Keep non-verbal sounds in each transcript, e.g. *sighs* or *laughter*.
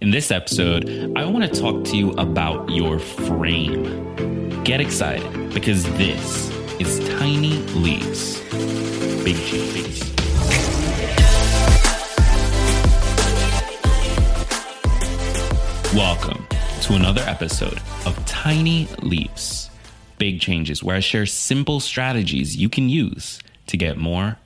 In this episode, I want to talk to you about your frame. Get excited because this is Tiny Leaps, Big Changes. Welcome to another episode of Tiny Leaps, Big Changes, where I share simple strategies you can use to get more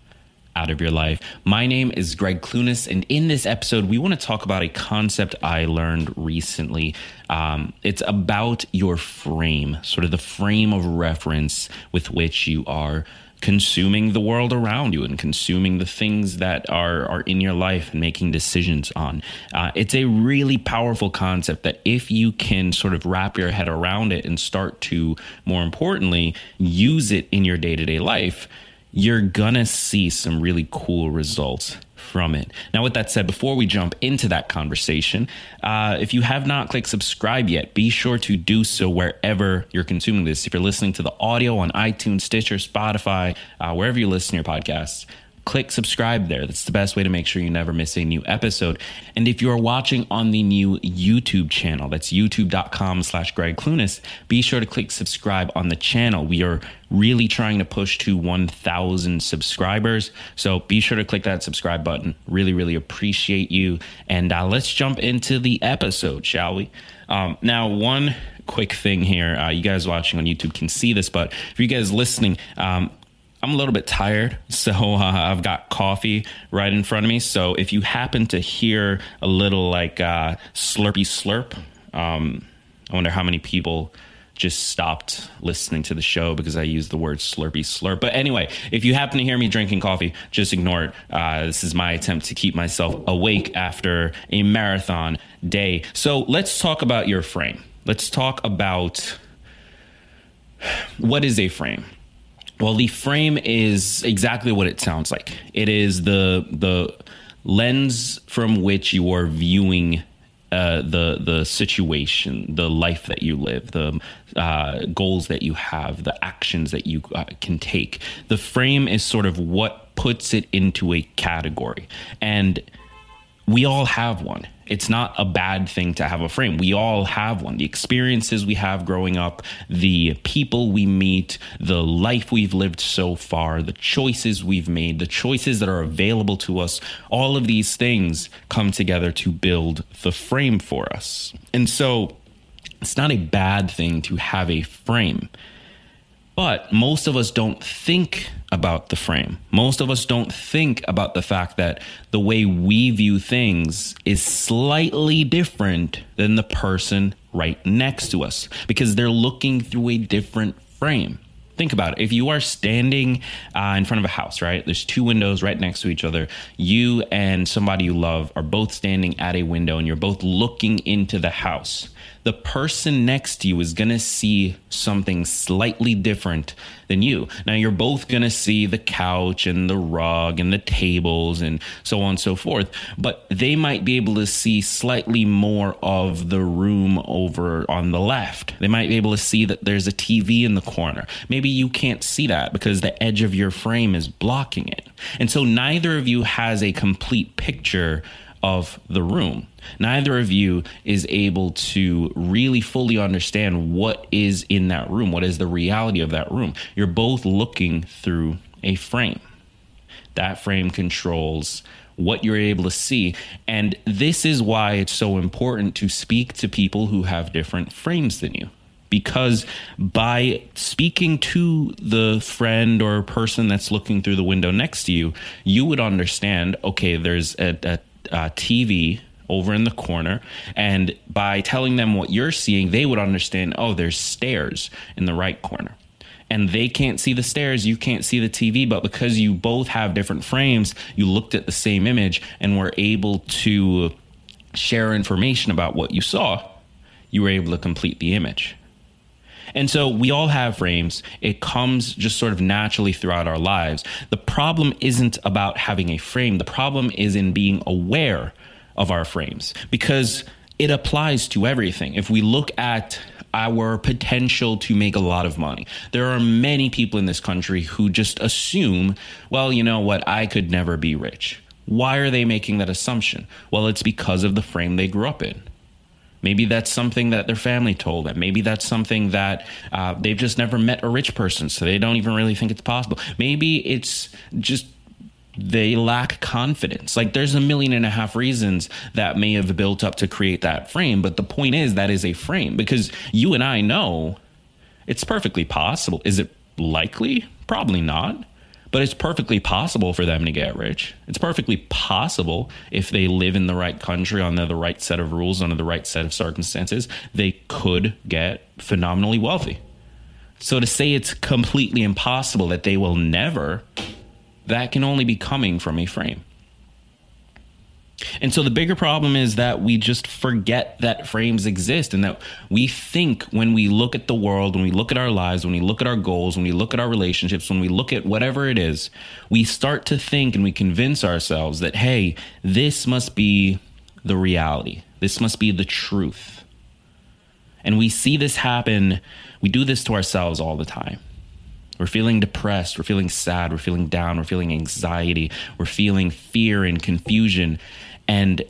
out of your life. My name is Greg Clunis, and in this episode, we want to talk about a concept I learned recently. Um, it's about your frame, sort of the frame of reference with which you are consuming the world around you and consuming the things that are are in your life and making decisions on. Uh, it's a really powerful concept that if you can sort of wrap your head around it and start to, more importantly, use it in your day to day life you're gonna see some really cool results from it. Now, with that said, before we jump into that conversation, uh, if you have not clicked subscribe yet, be sure to do so wherever you're consuming this. If you're listening to the audio on iTunes, Stitcher, Spotify, uh, wherever you listen to your podcasts, click subscribe there. That's the best way to make sure you never miss a new episode. And if you are watching on the new YouTube channel, that's youtube.com slash Greg Clunis, be sure to click subscribe on the channel. We are really trying to push to 1,000 subscribers. So be sure to click that subscribe button. Really, really appreciate you. And uh, let's jump into the episode, shall we? Um, now, one quick thing here. Uh, you guys watching on YouTube can see this, but for you guys listening, um, I'm a little bit tired, *laughs* so uh, I've got coffee right in front of me. So if you happen to hear a little like uh, slurpy slurp, um, I wonder how many people just stopped listening to the show because I used the word slurpy slurp. But anyway, if you happen to hear me drinking coffee, just ignore it. Uh, this is my attempt to keep myself awake after a marathon day. So let's talk about your frame. Let's talk about *sighs* what is a frame well, the frame is exactly what it sounds like. It is the the lens from which you are viewing uh, the the situation, the life that you live, the uh, goals that you have, the actions that you uh, can take. The frame is sort of what puts it into a category, and we all have one it's not a bad thing to have a frame. We all have one. The experiences we have growing up, the people we meet, the life we've lived so far, the choices we've made, the choices that are available to us, all of these things come together to build the frame for us. And so it's not a bad thing to have a frame. But most of us don't think about the frame. Most of us don't think about the fact that the way we view things is slightly different than the person right next to us because they're looking through a different frame. Think about it. If you are standing uh, in front of a house, right? There's two windows right next to each other. You and somebody you love are both standing at a window and you're both looking into the house the person next to you is going to see something slightly different than you. Now, you're both going to see the couch and the rug and the tables and so on and so forth, but they might be able to see slightly more of the room over on the left. They might be able to see that there's a TV in the corner. Maybe you can't see that because the edge of your frame is blocking it. And so neither of you has a complete picture of the room. Neither of you is able to really fully understand what is in that room, what is the reality of that room. You're both looking through a frame. That frame controls what you're able to see. And this is why it's so important to speak to people who have different frames than you. Because by speaking to the friend or person that's looking through the window next to you, you would understand okay, there's a, a uh, TV over in the corner and by telling them what you're seeing they would understand oh there's stairs in the right corner. And they can't see the stairs you can't see the tv but because you both have different frames you looked at the same image and were able to share information about what you saw you were able to complete the image and so we all have frames. It comes just sort of naturally throughout our lives. The problem isn't about having a frame, the problem is in being aware of our frames because it applies to everything. If we look at our potential to make a lot of money. There are many people in this country who just assume, well, you know what, I could never be rich Why are they making that assumption? Well, it's because of the frame they grew up in. Maybe that's something that their family told them. Maybe that's something that uh, they've just never met a rich person, so they don't even really think it's possible. Maybe it's just they lack confidence. Like there's a million and a half reasons that may have built up to create that frame, but the point is that is a frame because you and I know it's perfectly possible. Is it likely? Probably not. But it's perfectly possible for them to get rich. It's perfectly possible if they live in the right country under the right set of rules, under the right set of circumstances, they could get phenomenally wealthy. So to say it's completely impossible that they will never that can only be coming from a frame. And so the bigger problem is that we just forget that frames exist and that we think when we look at the world, when we look at our lives, when we look at our goals, when we look at our relationships, when we look at whatever it is, we start to think and we convince ourselves that, hey, this must be the reality. This must be the truth. And we see this happen. We do this to ourselves all the time. We're feeling depressed. We're feeling sad. We're feeling down. We're feeling anxiety. We're feeling fear and confusion. And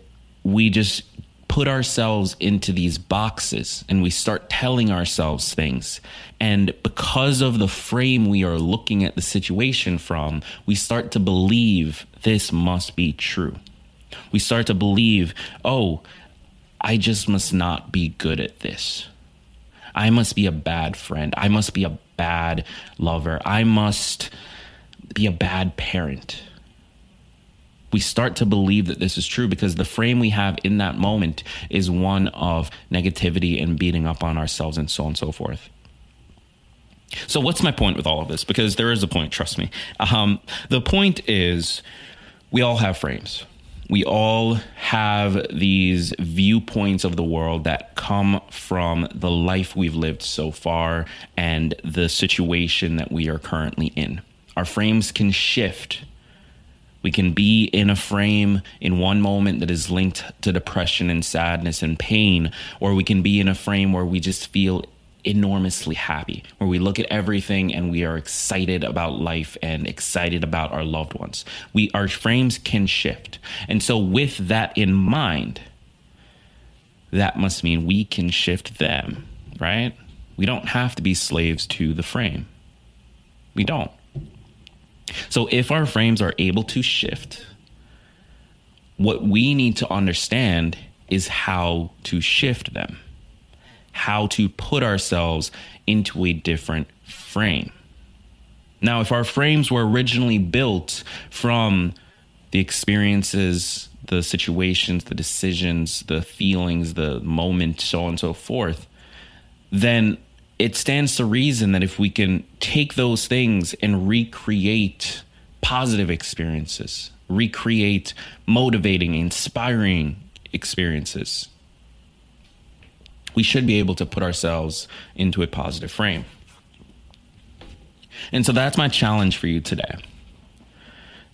we just put ourselves into these boxes and we start telling ourselves things. And because of the frame we are looking at the situation from, we start to believe this must be true. We start to believe, oh, I just must not be good at this. I must be a bad friend. I must be a bad lover. I must be a bad parent. We start to believe that this is true because the frame we have in that moment is one of negativity and beating up on ourselves and so on and so forth. So, what's my point with all of this? Because there is a point, trust me. Um, the point is, we all have frames we all have these viewpoints of the world that come from the life we've lived so far and the situation that we are currently in. Our frames can shift. We can be in a frame in one moment that is linked to depression and sadness and pain, or we can be in a frame where we just feel enormously happy, where we look at everything and we are excited about life and excited about our loved ones. We our frames can shift. And so with that in mind, that must mean we can shift them, right? We don't have to be slaves to the frame. We don't. So if our frames are able to shift, what we need to understand is how to shift them how to put ourselves into a different frame. Now, if our frames were originally built from the experiences, the situations, the decisions, the feelings, the moment, so on and so forth, then it stands to reason that if we can take those things and recreate positive experiences, recreate motivating, inspiring experiences, we should be able to put ourselves into a positive frame. And so that's my challenge for you today.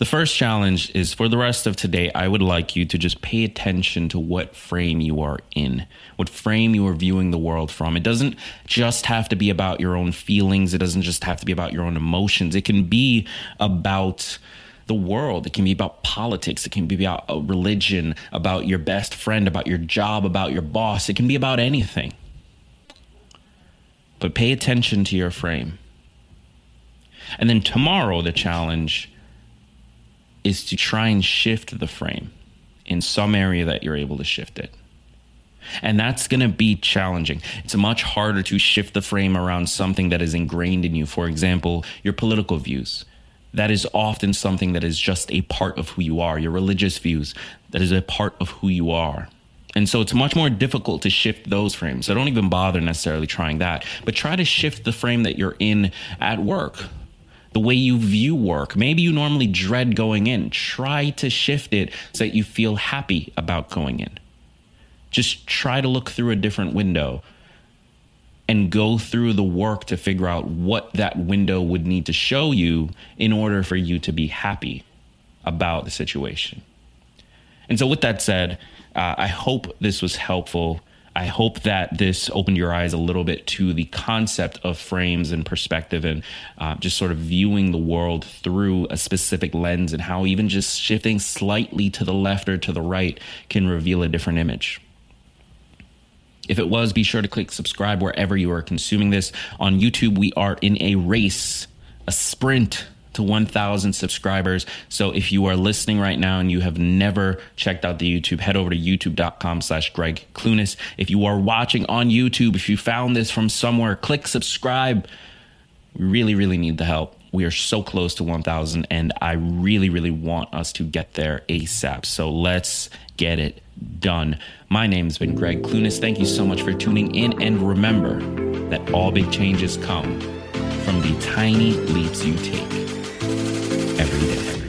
The first challenge is for the rest of today, I would like you to just pay attention to what frame you are in, what frame you are viewing the world from. It doesn't just have to be about your own feelings, it doesn't just have to be about your own emotions. It can be about the world. It can be about politics. It can be about a religion, about your best friend, about your job, about your boss. It can be about anything. But pay attention to your frame. And then tomorrow, the challenge is to try and shift the frame in some area that you're able to shift it. And that's going to be challenging. It's much harder to shift the frame around something that is ingrained in you. For example, your political views that is often something that is just a part of who you are, your religious views, that is a part of who you are. And so it's much more difficult to shift those frames. So don't even bother necessarily trying that, but try to shift the frame that you're in at work, the way you view work. Maybe you normally dread going in. Try to shift it so that you feel happy about going in. Just try to look through a different window and go through the work to figure out what that window would need to show you in order for you to be happy about the situation. And so, with that said, uh, I hope this was helpful. I hope that this opened your eyes a little bit to the concept of frames and perspective and uh, just sort of viewing the world through a specific lens and how even just shifting slightly to the left or to the right can reveal a different image. If it was, be sure to click subscribe wherever you are consuming this. On YouTube, we are in a race, a sprint to 1,000 subscribers. So if you are listening right now and you have never checked out the YouTube, head over to youtube.com slash Greg Clunis. If you are watching on YouTube, if you found this from somewhere, click subscribe. We really, really need the help. We are so close to 1,000 and I really, really want us to get there ASAP. So let's get it done. My name's been Greg Clunis. Thank you so much for tuning in and remember that all big changes come from the tiny leaps you take every day.